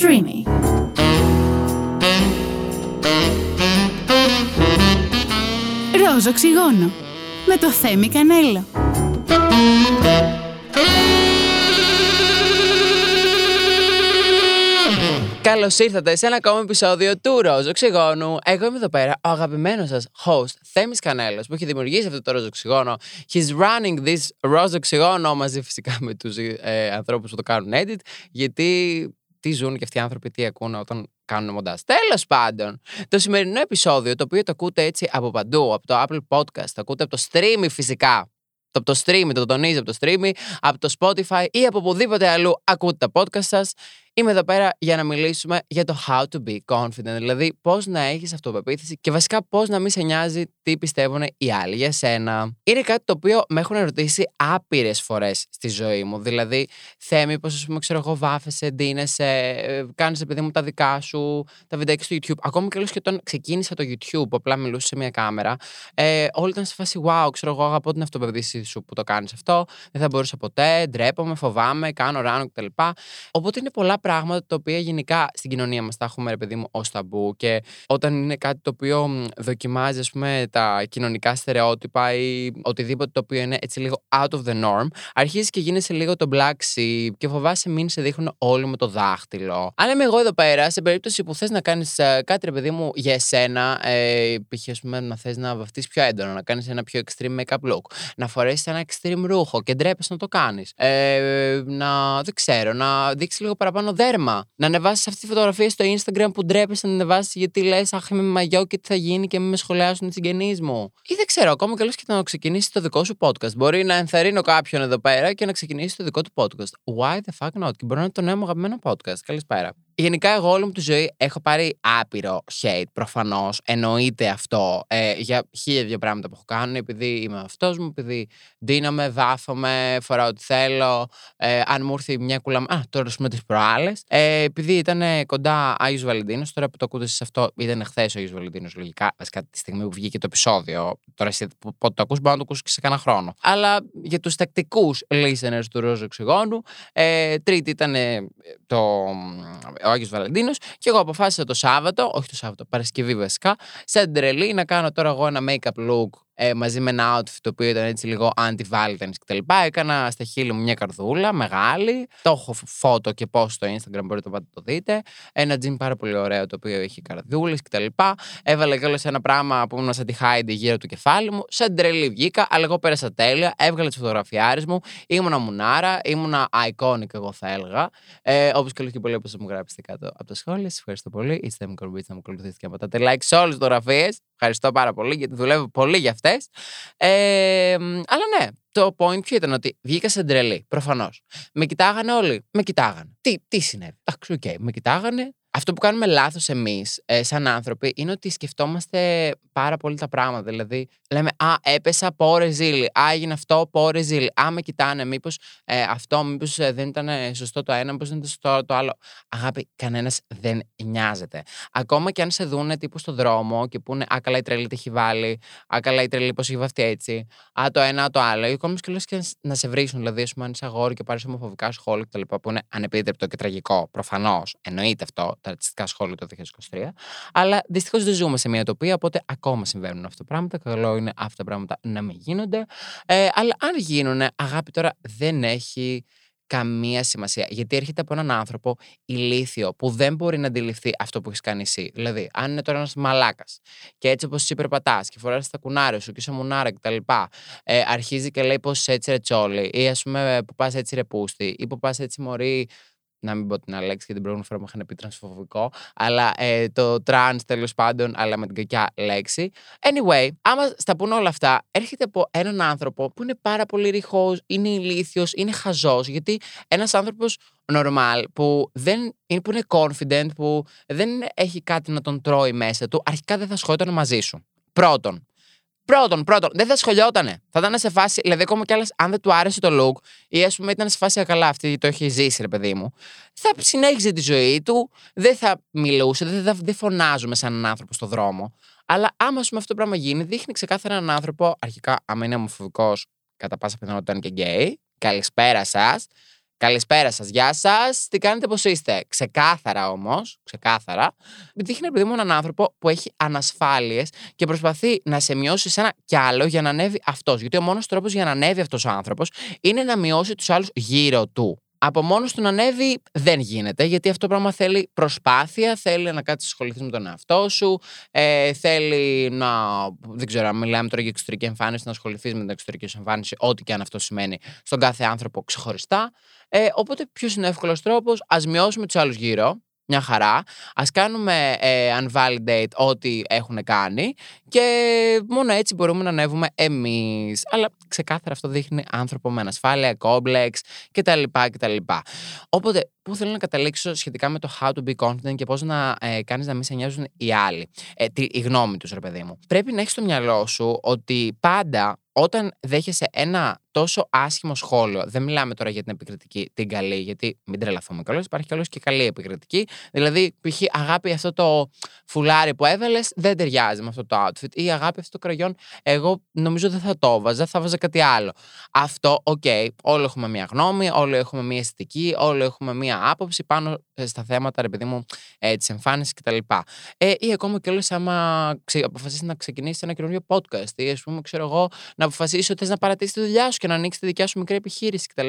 Streamy. Ροζ οξυγόνο με το Θέμη Κανέλο. Καλώς ήρθατε σε ένα ακόμα επεισόδιο του Ρόζο Οξυγόνου. Εγώ είμαι εδώ πέρα, ο αγαπημένος σας host Θέμης Κανέλος, που έχει δημιουργήσει αυτό το Ρόζο Οξυγόνο. He's running this Ρόζο Οξυγόνο μαζί φυσικά με τους ε, ανθρώπους που το κάνουν edit, γιατί τι ζουν και αυτοί οι άνθρωποι, τι ακούνε όταν κάνουν μοντάζ. Τέλος πάντων, το σημερινό επεισόδιο, το οποίο το ακούτε έτσι από παντού, από το Apple Podcast, το ακούτε από το stream φυσικά. Το από το stream, το τονίζει από το stream, από το Spotify ή από οπουδήποτε αλλού ακούτε τα podcast σας. Είμαι εδώ πέρα για να μιλήσουμε για το how to be confident, δηλαδή πώς να έχεις αυτοπεποίθηση και βασικά πώς να μην σε νοιάζει τι πιστεύουν οι άλλοι για σένα. Είναι κάτι το οποίο με έχουν ερωτήσει άπειρες φορές στη ζωή μου. Δηλαδή, Θέμη, πώ ας πούμε, ξέρω εγώ, βάφεσαι, ντύνεσαι, ε, κάνεις επειδή μου τα δικά σου, τα βιντεάκια στο YouTube. Ακόμη και και όταν ξεκίνησα το YouTube, που απλά μιλούσε σε μια κάμερα, ε, όλοι ήταν σε φάση, wow, ξέρω εγώ, αγαπώ την αυτοπεποίθηση σου που το κάνεις αυτό. Δεν θα μπορούσα ποτέ, ντρέπομαι, φοβάμαι, κάνω ράνο κτλ. Οπότε είναι πολλά πράγματα τα οποία γενικά στην κοινωνία μας τα έχουμε, ρε παιδί μου, ως ταμπού. Και όταν είναι κάτι το οποίο δοκιμάζει, ας πούμε, τα κοινωνικά στερεότυπα ή οτιδήποτε το οποίο είναι έτσι λίγο out of the norm, αρχίζεις και γίνεσαι λίγο το black sheep και φοβάσαι μην σε δείχνουν όλοι με το δάχτυλο. Αν είμαι εγώ εδώ πέρα, σε περίπτωση που θες να κάνεις κάτι, ρε παιδί μου, για εσένα, ε, π.χ. ας πούμε, να θες να βαφτεί πιο έντονα, να κάνεις ένα πιο extreme make-up look, να φορέσεις ένα extreme ρούχο και ντρέπεσαι να το κάνεις. Ε, να, δεν ξέρω, να δείξεις λίγο παραπάνω δέρμα. Να ανεβάσεις αυτή τη φωτογραφία στο Instagram που ντρέπεσαι να ανεβάσεις γιατί λες, Αχ, είμαι μαγιό και τι θα γίνει και μην με σχολιάσουν οι συγγενείς μου. Ή δεν ξέρω, ακόμα και λες και να ξεκινήσει το δικό σου podcast. Μπορεί να ενθαρρύνω κάποιον εδώ πέρα και να ξεκινήσει το δικό του podcast. Why the fuck not? Και μπορεί να είναι το νέο μου αγαπημένο podcast. Καλησπέρα. Γενικά, εγώ όλη μου τη ζωή έχω πάρει άπειρο hate. Προφανώς εννοείται αυτό ε, για χίλια δύο πράγματα που έχω κάνει. Επειδή είμαι αυτό μου, επειδή δίνομαι, βάφομαι, φοράω ό,τι θέλω. Ε, αν μου έρθει μια κουλα. Α, τώρα με τις προάλλες. Ε, επειδή ήταν κοντά Άγιος Βαλεντίνος, τώρα που το ακούτε σε αυτό, ήταν χθε ο Άγιος Βαλεντίνος, λογικά. Βασικά τη στιγμή που βγήκε το επεισόδιο. Τώρα εσύ πότε το ακούς, μπορεί να το ακούσεις και σε κανένα χρόνο. Αλλά για τους τακτικούς listeners του Ρόζο Οξυγόνου, ε, τρίτη ήταν το ο Άγιος Βαλεντίνος. Και εγώ αποφάσισα το Σάββατο, όχι το Σάββατο, Παρασκευή βασικά, σαν τρελή να κάνω τώρα εγώ ένα make-up look ε, μαζί με ένα outfit το οποίο ήταν έτσι λίγο anti-Valentine's κτλ. Έκανα στα χείλη μου μια καρδούλα μεγάλη. Το έχω φώτο και πώ στο Instagram μπορείτε να το δείτε. Ένα jean πάρα πολύ ωραίο το οποίο έχει καρδούλες κτλ. Έβαλε κιόλα ένα πράγμα που ήμουν σαν τη Heidi γύρω του κεφάλι μου. Σαν τρελή βγήκα, αλλά εγώ πέρασα τέλεια. Έβγαλε τις φωτογραφιάρες μου. Ήμουνα μουνάρα, ήμουνα iconic, εγώ θα έλεγα. Ε, Όπως και και πολύ όπω μου γράψετε κάτω από τα σχόλια. Σας ευχαριστώ πολύ. Είστε με κορμπίτσα να μου ακολουθήσετε και να πατάτε like σε όλες τις φωτογραφίες. Ευχαριστώ πάρα πολύ γιατί δουλεύω πολύ για αυτέ. Ε, αλλά ναι, το point ποιο ήταν ότι βγήκα σε τρελή, προφανώς. Με κοιτάγανε όλοι. Με κοιτάγανε. Τι, τι συνέβη; Εντάξει, OK, okay, με κοιτάγανε. Αυτό που κάνουμε λάθος εμείς, ε, σαν άνθρωποι, είναι ότι σκεφτόμαστε πάρα πολύ τα πράγματα. Δηλαδή, λέμε Α, έπεσα, πω ρεζίλι. Α, έγινε αυτό, πω ρεζίλι. Α, με κοιτάνε, μήπως ε, αυτό, μήπως ε, δεν ήταν σωστό το ένα, μήπως δεν ήταν σωστό το άλλο. Αγάπη, κανένας δεν νοιάζεται. Ακόμα και αν σε δούνε τύπου στο δρόμο και πούνε Α, καλά η τρελή τι έχει βάλει. Α, καλά η τρελή πώς έχει βαφτεί έτσι. Α, το ένα, α, το άλλο. Ή ακόμα και λες και να σε βρίσκουν. Δηλαδή, ας πούμε, αν είσαι αγόρι και πάρεις ομοφοβικά σχόλια κτλ. που είναι ανεπίτρεπτο και τραγικό. Προφανώς εννοείται αυτό τα ρατσιστικά σχόλια το 2023. Αλλά δυστυχώς δεν ζούμε σε μια τοπία, οπότε ακόμα συμβαίνουν αυτά τα πράγματα. Καλό είναι αυτά τα πράγματα να μην γίνονται. Ε, αλλά αν γίνουν, αγάπη τώρα δεν έχει καμία σημασία. Γιατί έρχεται από έναν άνθρωπο ηλίθιο που δεν μπορεί να αντιληφθεί αυτό που έχεις κάνει εσύ. Δηλαδή, αν είναι τώρα ένας μαλάκας και έτσι όπως εσύ περπατάς και φοράς τα γουνάρια σου και είσαι μουνάρα κτλ. Ε, αρχίζει και λέει πού πας έτσι ρε τσόλι, ή ας πούμε πού πας έτσι ρε πούστη, ή πού πας έτσι μωρή να μην πω την λέξη, γιατί την προηγούμενη φορά μου είχαν πει τρανσφοβικό, αλλά ε, το τρανς τέλος πάντων, αλλά με την κακιά λέξη. Anyway, άμα στα πούνε όλα αυτά, έρχεται από έναν άνθρωπο που είναι πάρα πολύ ρηχός, είναι ηλίθιος, είναι χαζός, γιατί ένας άνθρωπος normal που, δεν, που είναι confident, που δεν έχει κάτι να τον τρώει μέσα του, αρχικά δεν θα σχολιόταν μαζί σου. Πρώτον. Πρώτον, πρώτον, δεν θα σχολιότανε. Θα ήταν σε φάση, δηλαδή ακόμα κι άλλες, αν δεν του άρεσε το look ή ας πούμε ήταν σε φάση καλά αυτή το έχει ζήσει, ρε παιδί μου, θα συνέχιζε τη ζωή του, δεν θα μιλούσε, δεν, θα, δεν φωνάζουμε σαν έναν άνθρωπο στο δρόμο. Αλλά άμα πούμε, αυτό το πράγμα γίνει, δείχνει ξεκάθαρα έναν άνθρωπο, αρχικά, άμα είναι ομοφοβικός, κατά πάσα πιθανότητα είναι και γκέι. Καλησπέρα σας. Καλησπέρα σας, γεια σας. Τι κάνετε, πώς είστε; Ξεκάθαρα όμως, ξεκάθαρα, δείχνει παιδί μου έναν άνθρωπο που έχει ανασφάλειες και προσπαθεί να σε μειώσει σε ένα κι άλλο για να ανέβει αυτός. Γιατί ο μόνος τρόπος για να ανέβει αυτός ο άνθρωπος είναι να μειώσει τους άλλους γύρω του από μόνος του να ανέβει δεν γίνεται, γιατί αυτό το πράγμα θέλει προσπάθεια, θέλει να κάτσεις ασχοληθείς με τον εαυτό σου, ε, θέλει να. Δεν ξέρω, αν μιλάμε τώρα για εξωτερική εμφάνιση, να ασχοληθείς με την εξωτερική σου εμφάνιση, ό,τι και αν αυτό σημαίνει, στον κάθε άνθρωπο ξεχωριστά. Ε, οπότε, ποιος είναι ο εύκολος τρόπος, ας μειώσουμε τους άλλους γύρω, μια χαρά. Α κάνουμε ε, unvalidate ό,τι έχουν κάνει και μόνο έτσι μπορούμε να ανέβουμε εμείς. Αλλά ξεκάθαρα αυτό δείχνει άνθρωπο με ανασφάλεια, κόμπλεξ κτλ. κτλ. Οπότε, πού θέλω να καταλήξω σχετικά με το how to be confident και πώς να ε, κάνεις να μην σε νοιάζουν οι άλλοι. Ε, τη, η γνώμη τους, ρε παιδί μου. Πρέπει να έχεις στο μυαλό σου ότι πάντα όταν δέχεσαι ένα τόσο άσχημο σχόλιο, δεν μιλάμε τώρα για την επικριτική, την καλή, γιατί μην τρελαθούμε καλώ, υπάρχει καλώ και καλή επικριτική. Δηλαδή, π.χ. αγάπη αυτό το φουλάρι που έβαλες δεν ταιριάζει με αυτό το outfit. Ή αγάπη αυτό το κραγιόν, εγώ νομίζω δεν θα το 'βαζα, θα 'βαζα κάτι άλλο. Αυτό, OK, okay, όλοι έχουμε μία γνώμη, όλοι έχουμε μία αισθητική, όλοι έχουμε μία άποψη πάνω ε, στα θέματα, ρε παιδί μου, ε, της εμφάνισης κτλ. Ε, ή ακόμα και όλε άμα αποφασίσεις να ξεκινήσεις ένα καινούριο podcast, ή ας πούμε, ξέρω εγώ, να αποφασίσεις ότι θες να παρατήσεις τη δουλειά σου και να ανοίξεις τη δικιά σου μικρή επιχείρηση κτλ.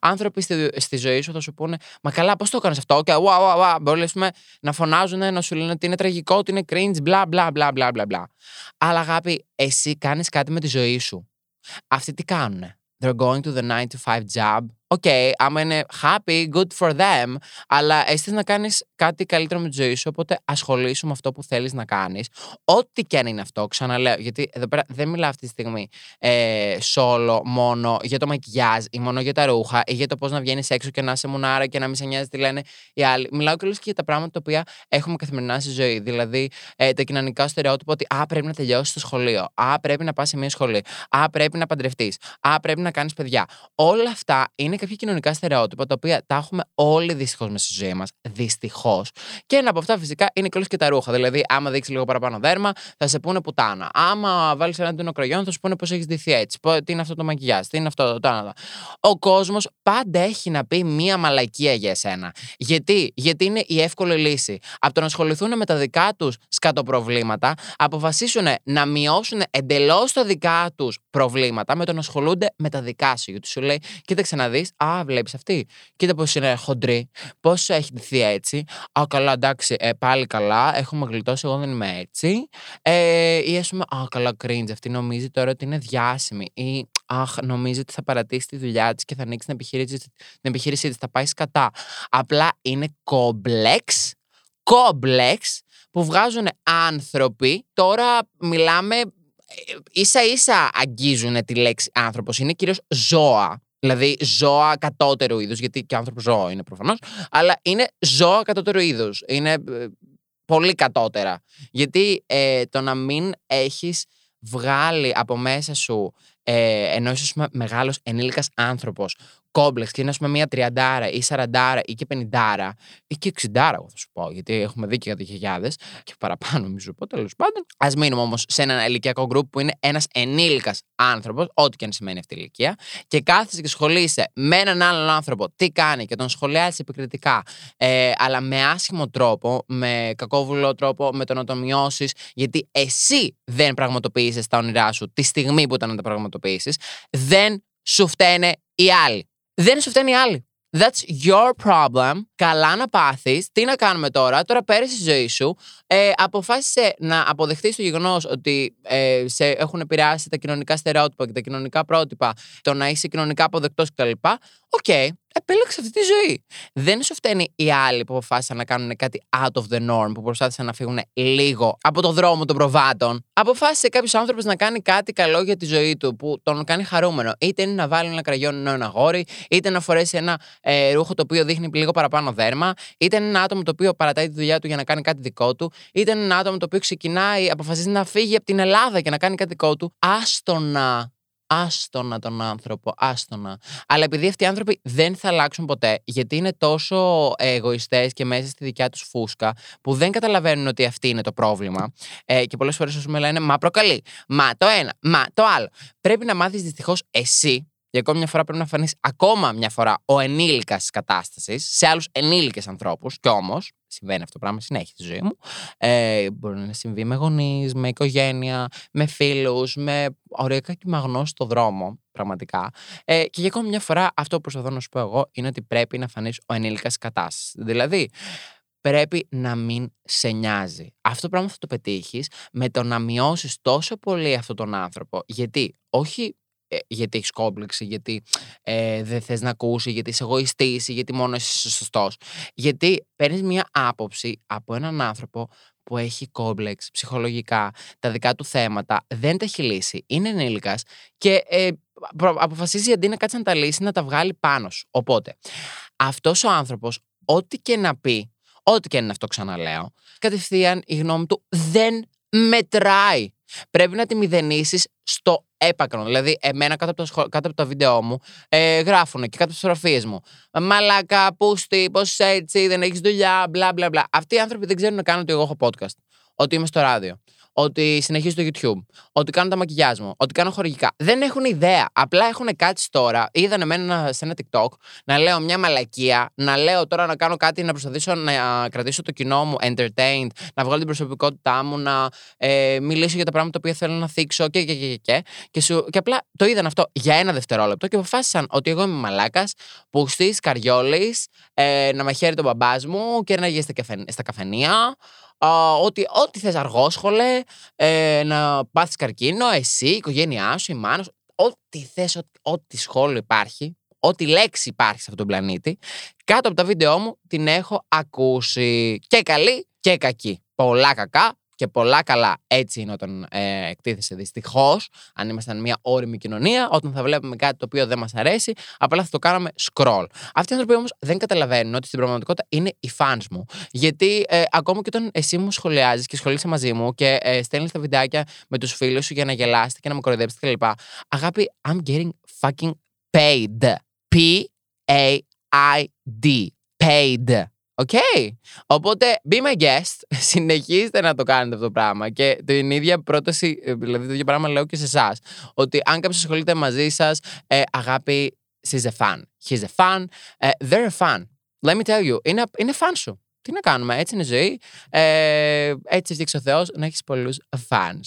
Άνθρωποι στη, στη ζωή σου θα σου πούνε, Μα καλά, πώς το έκανες αυτό, και wow, wow, wow. Μπορεί να φωνάζουν, να σου λένε ότι είναι τραγικό, ότι είναι cringe, μπλα μπλα μπλα μπλα μπλα. Αλλά αγάπη, εσύ κάνεις κάτι με τη ζωή σου. Αυτοί τι κάνουνε; They're going to the 9 to 5 job OK, okay, άμα είναι happy, good for them, αλλά εσύ να κάνεις κάτι καλύτερο με τη ζωή σου, οπότε ασχολήσου με αυτό που θέλεις να κάνεις. Ό,τι και αν είναι αυτό, ξαναλέω, γιατί εδώ πέρα δεν μιλάω αυτή τη στιγμή ε, solo μόνο για το μακιγιάζ ή μόνο για τα ρούχα ή για το πώς να βγαίνεις έξω και να είσαι μουνάρα και να μην σε νοιάζει τι λένε οι άλλοι. Μιλάω και και για τα πράγματα τα οποία έχουμε καθημερινά στη ζωή. Δηλαδή ε, τα κοινωνικά στερεότυπα ότι Α, πρέπει να τελειώσεις το σχολείο. Α, πρέπει να πας σε μια σχολή. Α, πρέπει να παντρευτείς. Α, πρέπει να κάνεις παιδιά. Όλα αυτά είναι κάποια κοινωνικά στερεότυπα τα οποία τα έχουμε όλοι δυστυχώς μέσα στη ζωή μας. Δυστυχώς. Και ένα από αυτά φυσικά είναι και και τα ρούχα. Δηλαδή, άμα δείξεις λίγο παραπάνω δέρμα, θα σε πούνε πουτάνα. Άμα βάλεις ένα τίνο κρογιόν, θα σου πούνε πώς έχεις ντυθεί έτσι. Τι είναι αυτό το μακιγιά, τι είναι αυτό το άλλο. Ο κόσμος πάντα έχει να πει μία μαλακία για εσένα. Γιατί, Γιατί είναι η εύκολη λύση. Από το να ασχοληθούν με τα δικά τους σκατοπροβλήματα, αποφασίσουν να μειώσουν εντελώς τα δικά τους προβλήματα με το να ασχολούνται με τα δικά σου. Γιατί σου λέει, κοίταξε να δεις, Α, βλέπεις αυτή. Κοίτα πώς είναι χοντρή. Πώς έχει ντυθεί έτσι. Α, καλά, εντάξει, ε, πάλι καλά. Έχουμε γλιτώσει, εγώ δεν είμαι έτσι. Ε, ή ας πούμε, Α, καλά, cringe. Αυτή νομίζει τώρα ότι είναι διάσημη. Ή Αχ, νομίζει ότι θα παρατήσει τη δουλειά της και θα ανοίξει την επιχείρηση, την επιχείρησή της. Θα πάει σκατά. Απλά είναι κόμπλεξ. Κόμπλεξ που βγάζουν άνθρωποι. Τώρα μιλάμε ίσα ίσα αγγίζουν τη λέξη άνθρωπος. Είναι κυρίως ζώα. Δηλαδή ζώα κατώτερου είδους, γιατί και άνθρωπο ζώο είναι προφανώς, αλλά είναι ζώα κατώτερου είδους. Είναι ε, πολύ κατώτερα. Γιατί ε, το να μην έχεις βγάλει από μέσα σου ε, ενώ είσαι μεγάλος ενήλικας άνθρωπος κόμπλεξ και είναι, ας πούμε, μία τριαντάρα ή σαραντάρα ή και πενηντάρα ή και εξιντάρα, εγώ θα σου πω, γιατί έχουμε δει και χιλιάδες και παραπάνω, μη σου πω, τέλος πάντων. Α μείνουμε όμως σε ένα ηλικιακό γκρουπ που είναι ένας ενήλικας άνθρωπος, ό,τι και αν σημαίνει αυτή η ηλικία, και κάθεσαι και σχολείσαι με έναν άλλον άνθρωπο τι κάνει και τον σχολιάζεις επικριτικά, ε, αλλά με άσχημο τρόπο, με κακόβουλο τρόπο, με το να το μειώσεις, γιατί εσύ δεν πραγματοποίησες τα όνειρά σου τη στιγμή που ήταν να τα πραγματοποιήσεις, δεν σου φταίνε οι άλλοι. Δεν σου φταίνε οι άλλοι. That's your problem. Καλά να πάθεις. Τι να κάνουμε τώρα; Τώρα πέρασε η ζωή σου. Ε, αποφάσισε να αποδεχτείς το γεγονός ότι ε, σε έχουν επηρεάσει τα κοινωνικά στερεότυπα και τα κοινωνικά πρότυπα, το να είσαι κοινωνικά αποδεκτός κτλ. Οκ, okay, επέλεξε αυτή τη ζωή. Δεν σου φταίνει οι άλλοι που αποφάσισαν να κάνουν κάτι out of the norm, που προσπάθησαν να φύγουν λίγο από το δρόμο των προβάτων. Αποφάσισε κάποιος άνθρωπος να κάνει κάτι καλό για τη ζωή του, που τον κάνει χαρούμενο. Είτε είναι να βάλει ένα κραγιόν ένα αγόρι, είτε να φορέσει ένα ε, ρούχο το οποίο δείχνει λίγο παραπάνω δέρμα, είτε είναι ένα άτομο το οποίο παρατάει τη δουλειά του για να κάνει κάτι δικό του, είτε είναι ένα άτομο το οποίο ξεκινάει, αποφασίζει να φύγει από την Ελλάδα και να κάνει κάτι δικό του. Άστονα άστονα τον άνθρωπο, άστονα. Αλλά επειδή αυτοί οι άνθρωποι δεν θα αλλάξουν ποτέ, γιατί είναι τόσο εγωιστές και μέσα στη δικιά τους φούσκα, που δεν καταλαβαίνουν ότι αυτή είναι το πρόβλημα. Ε, και πολλές φορές, ας πούμε, λένε Μα προκαλεί. Μα το ένα. Μα το άλλο. Πρέπει να μάθεις δυστυχώς εσύ για ακόμη μια φορά πρέπει να φανείς ακόμα μια φορά ο ενήλικας τη κατάστασης σε άλλους ενήλικες ανθρώπους. Κι όμως, συμβαίνει αυτό το πράγμα συνέχεια στη ζωή μου. Ε, μπορεί να συμβεί με γονείς, με οικογένεια, με φίλους, με ωριακά και μαγνώ στο δρόμο, πραγματικά. Ε, και για ακόμη μια φορά, αυτό που προσπαθώ να σου πω εγώ είναι ότι πρέπει να φανείς ο ενήλικας τη κατάσταση. Δηλαδή, πρέπει να μην σε νοιάζει. Αυτό το πράγμα θα το πετύχεις με το να μειώσεις τόσο πολύ αυτόν τον άνθρωπο. Γιατί, όχι ε, γιατί έχεις κόμπλεξη, γιατί ε, δεν θες να ακούσει, γιατί είσαι εγωιστής ή γιατί μόνο είσαι σωστός. Γιατί παίρνεις μια άποψη από έναν άνθρωπο που έχει κόμπλεξ ψυχολογικά, τα δικά του θέματα, δεν τα έχει λύσει, είναι ενήλικας και ε, αποφασίζει αντί να κάτσει να τα λύσει να τα βγάλει πάνω σου. Οπότε, αυτός ο άνθρωπος, ό,τι και να πει, ό,τι και είναι αυτό ξαναλέω, κατευθείαν η γνώμη του δεν μετράει. Πρέπει να τη μηδενίσεις στο έπακρο. Δηλαδή, εμένα κάτω από, το, κάτω από τα βίντεο μου ε, γράφουν και κάτω από τις φωτογραφίες μου. Μαλάκα, πούστη, πώς έτσι, δεν έχεις δουλειά, μπλα μπλα μπλα. Αυτοί οι άνθρωποι δεν ξέρουν να κάνουν ότι εγώ έχω podcast. Ότι είμαι στο ράδιο ότι συνεχίζω το YouTube, ότι κάνω τα μακιγιάζ μου, ότι κάνω χορηγικά. Δεν έχουν ιδέα. Απλά έχουν κάτι τώρα. Είδαν εμένα σε ένα TikTok να λέω μια μαλακία, να λέω τώρα να κάνω κάτι, να προσπαθήσω να κρατήσω το κοινό μου entertained, να βγάλω την προσωπικότητά μου, να ε, μιλήσω για τα πράγματα που θέλω να θίξω και και και και. Και, σου, και απλά το είδαν αυτό για ένα δευτερόλεπτο και αποφάσισαν ότι εγώ είμαι μαλάκας, πουστή, καριόλη, ε, να με χαίρει τον μπαμπάς μου και να γίνει στα καφενεία ότι ό,τι θες αργόσχολε, ε, να πάθεις καρκίνο, εσύ, η οικογένειά σου, η μάνα σου, ό,τι θες, ό,τι, ό,τι σχόλιο υπάρχει, ό,τι λέξη υπάρχει σε αυτόν τον πλανήτη, κάτω από τα βίντεό μου την έχω ακούσει και καλή και κακή. Πολλά κακά, και πολλά καλά. Έτσι είναι όταν ε, εκτίθεσαι. Δυστυχώς, αν ήμασταν μια όρημη κοινωνία, όταν θα βλέπουμε κάτι το οποίο δεν μας αρέσει, απλά θα το κάναμε scroll. Αυτοί οι άνθρωποι όμως δεν καταλαβαίνουν ότι στην πραγματικότητα είναι οι fans μου. Γιατί ε, ακόμα και όταν εσύ μου σχολιάζεις και ασχολείσαι μαζί μου και ε, στέλνεις τα βιντεάκια με τους φίλους σου για να γελάσετε και να με κοροϊδέψετε κλπ. Αγάπη, I'm getting fucking paid. P-A-I-D. Paid. OK. Οπότε, be my guest. Συνεχίστε να το κάνετε αυτό το πράγμα. Και την ίδια πρόταση, ε, δηλαδή το ίδιο πράγμα λέω και σε εσάς. Ότι αν κάποιος ασχολείται μαζί σας, ε, αγάπη, she's a fan. He's a fan. Ε, they're a fan. Let me tell you, είναι, είναι fan σου. Τι να κάνουμε, έτσι είναι η ζωή. Ε, έτσι φτιάξει ο Θεός να έχεις πολλούς fans.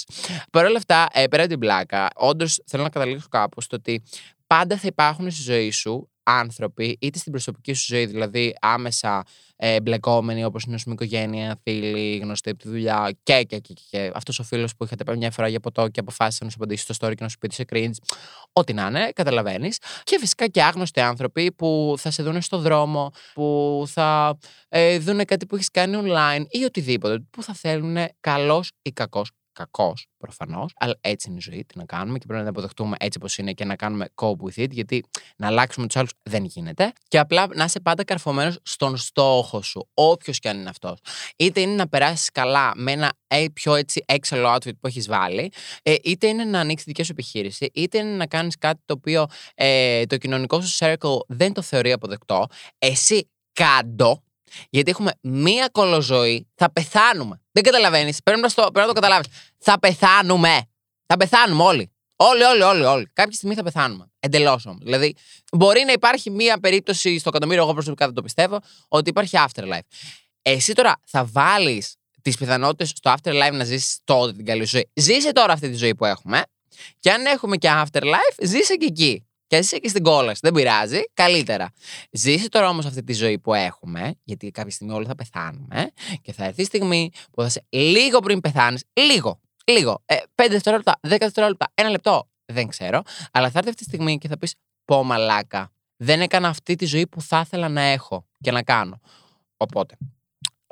Παρ' όλα αυτά, ε, πέρα από την πλάκα, όντως θέλω να καταλήξω κάπου στο ότι πάντα θα υπάρχουν στη ζωή σου άνθρωποι, είτε στην προσωπική σου ζωή, δηλαδή άμεσα ε, μπλεκόμενοι, όπως είναι η οικογένεια, φίλοι, γνωστοί από τη δουλειά και, και, και, και. αυτός ο φίλος που είχατε πάει μια φορά για ποτό και αποφάσισε να σου απαντήσει στο story και να σου πει ότι είσαι cringe. Ό,τι να είναι, καταλαβαίνεις. Και φυσικά και άγνωστοι άνθρωποι που θα σε δουν στο δρόμο, που θα ε, δουν κάτι που έχεις κάνει online ή οτιδήποτε, που θα θέλουν καλός ή κακός κακός προφανώς, αλλά έτσι είναι η ζωή. Τι να κάνουμε και πρέπει να την αποδεχτούμε έτσι όπως είναι και να κάνουμε cope with it, γιατί να αλλάξουμε τους άλλους δεν γίνεται. Και απλά να είσαι πάντα καρφωμένος στον στόχο σου, όποιος και αν είναι αυτός. Είτε είναι να περάσεις καλά με ένα ε, πιο έτσι έξαλλο outfit που έχεις βάλει, ε, είτε είναι να ανοίξεις δική σου επιχείρηση, είτε είναι να κάνεις κάτι το οποίο ε, το κοινωνικό σου circle δεν το θεωρεί αποδεκτό. Εσύ κάντο, γιατί έχουμε μία κολοζωή, θα πεθάνουμε. Δεν καταλαβαίνεις. Πρέπει να, το, το καταλάβεις. Θα πεθάνουμε. Θα πεθάνουμε όλοι. Όλοι, όλοι, όλοι, όλοι. Κάποια στιγμή θα πεθάνουμε. Εντελώς όμως. Δηλαδή, μπορεί να υπάρχει μία περίπτωση στο εκατομμύριο, εγώ προσωπικά δεν το πιστεύω, ότι υπάρχει afterlife. Εσύ τώρα θα βάλεις τις πιθανότητες στο afterlife να ζήσεις τότε την καλή ζωή. Ζήσε τώρα αυτή τη ζωή που έχουμε. Και αν έχουμε και afterlife, ζήσε και εκεί. Και εσύ και στην κόλαση. Δεν πειράζει. Καλύτερα. Ζήσει τώρα όμως αυτή τη ζωή που έχουμε, γιατί κάποια στιγμή όλοι θα πεθάνουμε και θα έρθει η στιγμή που θα σε λίγο πριν πεθάνεις, λίγο, λίγο, ε, 5 δευτερόλεπτα, 10 δευτερόλεπτα, ένα λεπτό, δεν ξέρω, αλλά θα έρθει αυτή τη στιγμή και θα πεις Πω μαλάκα. Δεν έκανα αυτή τη ζωή που θα ήθελα να έχω και να κάνω. Οπότε,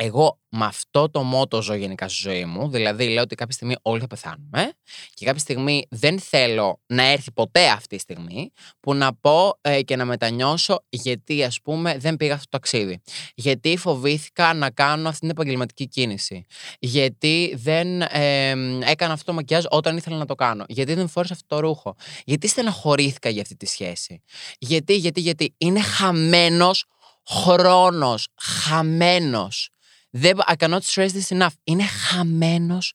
εγώ με αυτό το μότο ζω γενικά στη ζωή μου. Δηλαδή, λέω ότι κάποια στιγμή όλοι θα πεθάνουμε και κάποια στιγμή δεν θέλω να έρθει ποτέ αυτή η στιγμή που να πω ε, και να μετανιώσω γιατί, ας πούμε, δεν πήγα αυτό το ταξίδι. Γιατί φοβήθηκα να κάνω αυτή την επαγγελματική κίνηση. Γιατί δεν ε, έκανα αυτό το μακιάζ όταν ήθελα να το κάνω. Γιατί δεν φόρησα αυτό το ρούχο. Γιατί στεναχωρήθηκα για αυτή τη σχέση. Γιατί, γιατί, γιατί είναι χαμένος χρόνος, χαμένος. Δεν, I cannot stress this enough. Είναι χαμένος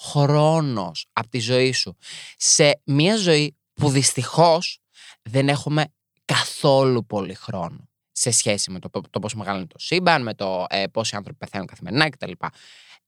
χρόνος από τη ζωή σου. Σε μια ζωή που δυστυχώς δεν έχουμε καθόλου πολύ χρόνο σε σχέση με το, το πόσο μεγάλο είναι το σύμπαν, με το ε, πόσοι άνθρωποι πεθαίνουν καθημερινά κτλ.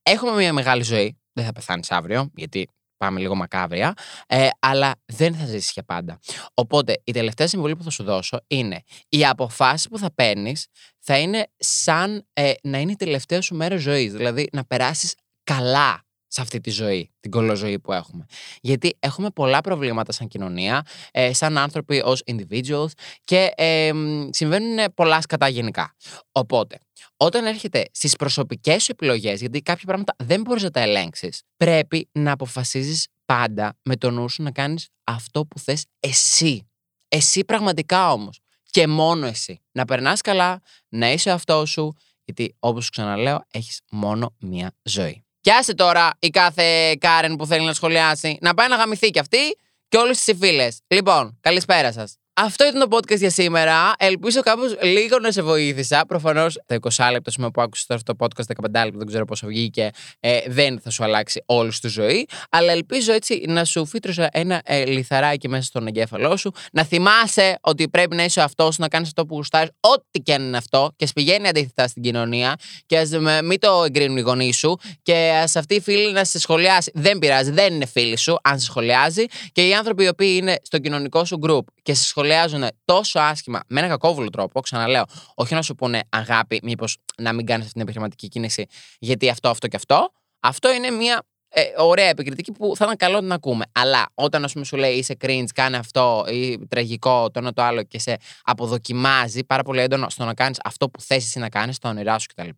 Έχουμε μια μεγάλη ζωή. Δεν θα πεθάνεις αύριο, γιατί πάμε λίγο μακάβρια, ε, αλλά δεν θα ζήσεις για πάντα. Οπότε η τελευταία συμβουλή που θα σου δώσω είναι οι αποφάσεις που θα παίρνεις θα είναι σαν ε, να είναι η τελευταία σου μέρα ζωής. Δηλαδή να περάσεις καλά σε αυτή τη ζωή, την κολοζωή που έχουμε. Γιατί έχουμε πολλά προβλήματα σαν κοινωνία, ε, σαν άνθρωποι ως individuals και ε, συμβαίνουν πολλά σκατά γενικά. Οπότε, όταν έρχεται στις προσωπικές σου επιλογές, γιατί κάποια πράγματα δεν μπορείς να τα ελέγξεις, πρέπει να αποφασίζεις πάντα με το νου σου να κάνεις αυτό που θες εσύ. Εσύ πραγματικά όμως. Και μόνο εσύ. Να περνάς καλά, να είσαι αυτό σου, γιατί όπως σου ξαναλέω, έχεις μόνο μία ζωή. Και άσε τώρα η κάθε Κάρεν που θέλει να σχολιάσει να πάει να γαμηθεί κι αυτή και όλες τις φίλε. Λοιπόν, καλησπέρα σας. Αυτό ήταν το podcast για σήμερα. Ελπίζω κάπως λίγο να σε βοήθησα. Προφανώς το 20 λεπτό σημείο που άκουσες τώρα αυτό το podcast, 15 λεπτό, δεν ξέρω πόσο βγήκε, ε, δεν θα σου αλλάξει όλη τη ζωή. Αλλά ελπίζω έτσι να σου φύτρωσα ένα ε, λιθαράκι μέσα στον εγκέφαλό σου. Να θυμάσαι ότι πρέπει να είσαι αυτός, να κάνεις αυτό που γουστάρεις, ό,τι και αν είναι αυτό, και πηγαίνει αντίθετα στην κοινωνία. Και ας μην το εγκρίνουν οι γονείς σου. Και ας αυτή η φίλη να σε σχολιάσει. Δεν πειράζει, δεν είναι φίλη σου, αν σε σχολιάζει. Και οι άνθρωποι οι οποίοι είναι στο κοινωνικό σου group και σε σχολιάζουν τόσο άσχημα, με ένα κακόβουλο τρόπο, ξαναλέω, όχι να σου πούνε αγάπη, μήπως να μην κάνεις αυτή την επιχειρηματική κίνηση, γιατί αυτό, αυτό και αυτό. Αυτό είναι μια ε, ωραία επικριτική που θα ήταν καλό να ακούμε. Αλλά όταν, ας πούμε, σου λέει είσαι cringe, κάνε αυτό ή τραγικό, το ένα το άλλο και σε αποδοκιμάζει πάρα πολύ έντονο στο να κάνεις αυτό που θες εσύ να κάνεις, το όνειρά σου κτλ.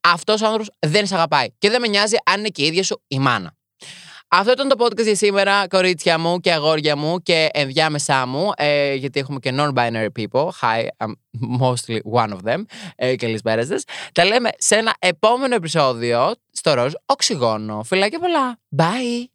Αυτός ο άνθρωπο δεν σε αγαπάει. Και δεν με νοιάζει αν είναι και η ίδια σου η μάνα. Αυτό ήταν το podcast για σήμερα, κορίτσια μου και αγόρια μου και ενδιάμεσά μου, ε, γιατί έχουμε και non-binary people. Hi, I'm mostly one of them. Ε, καλησπέρα σα. Τα λέμε σε ένα επόμενο επεισόδιο στο ροζ οξυγόνο. Φιλάκια πολλά. Bye!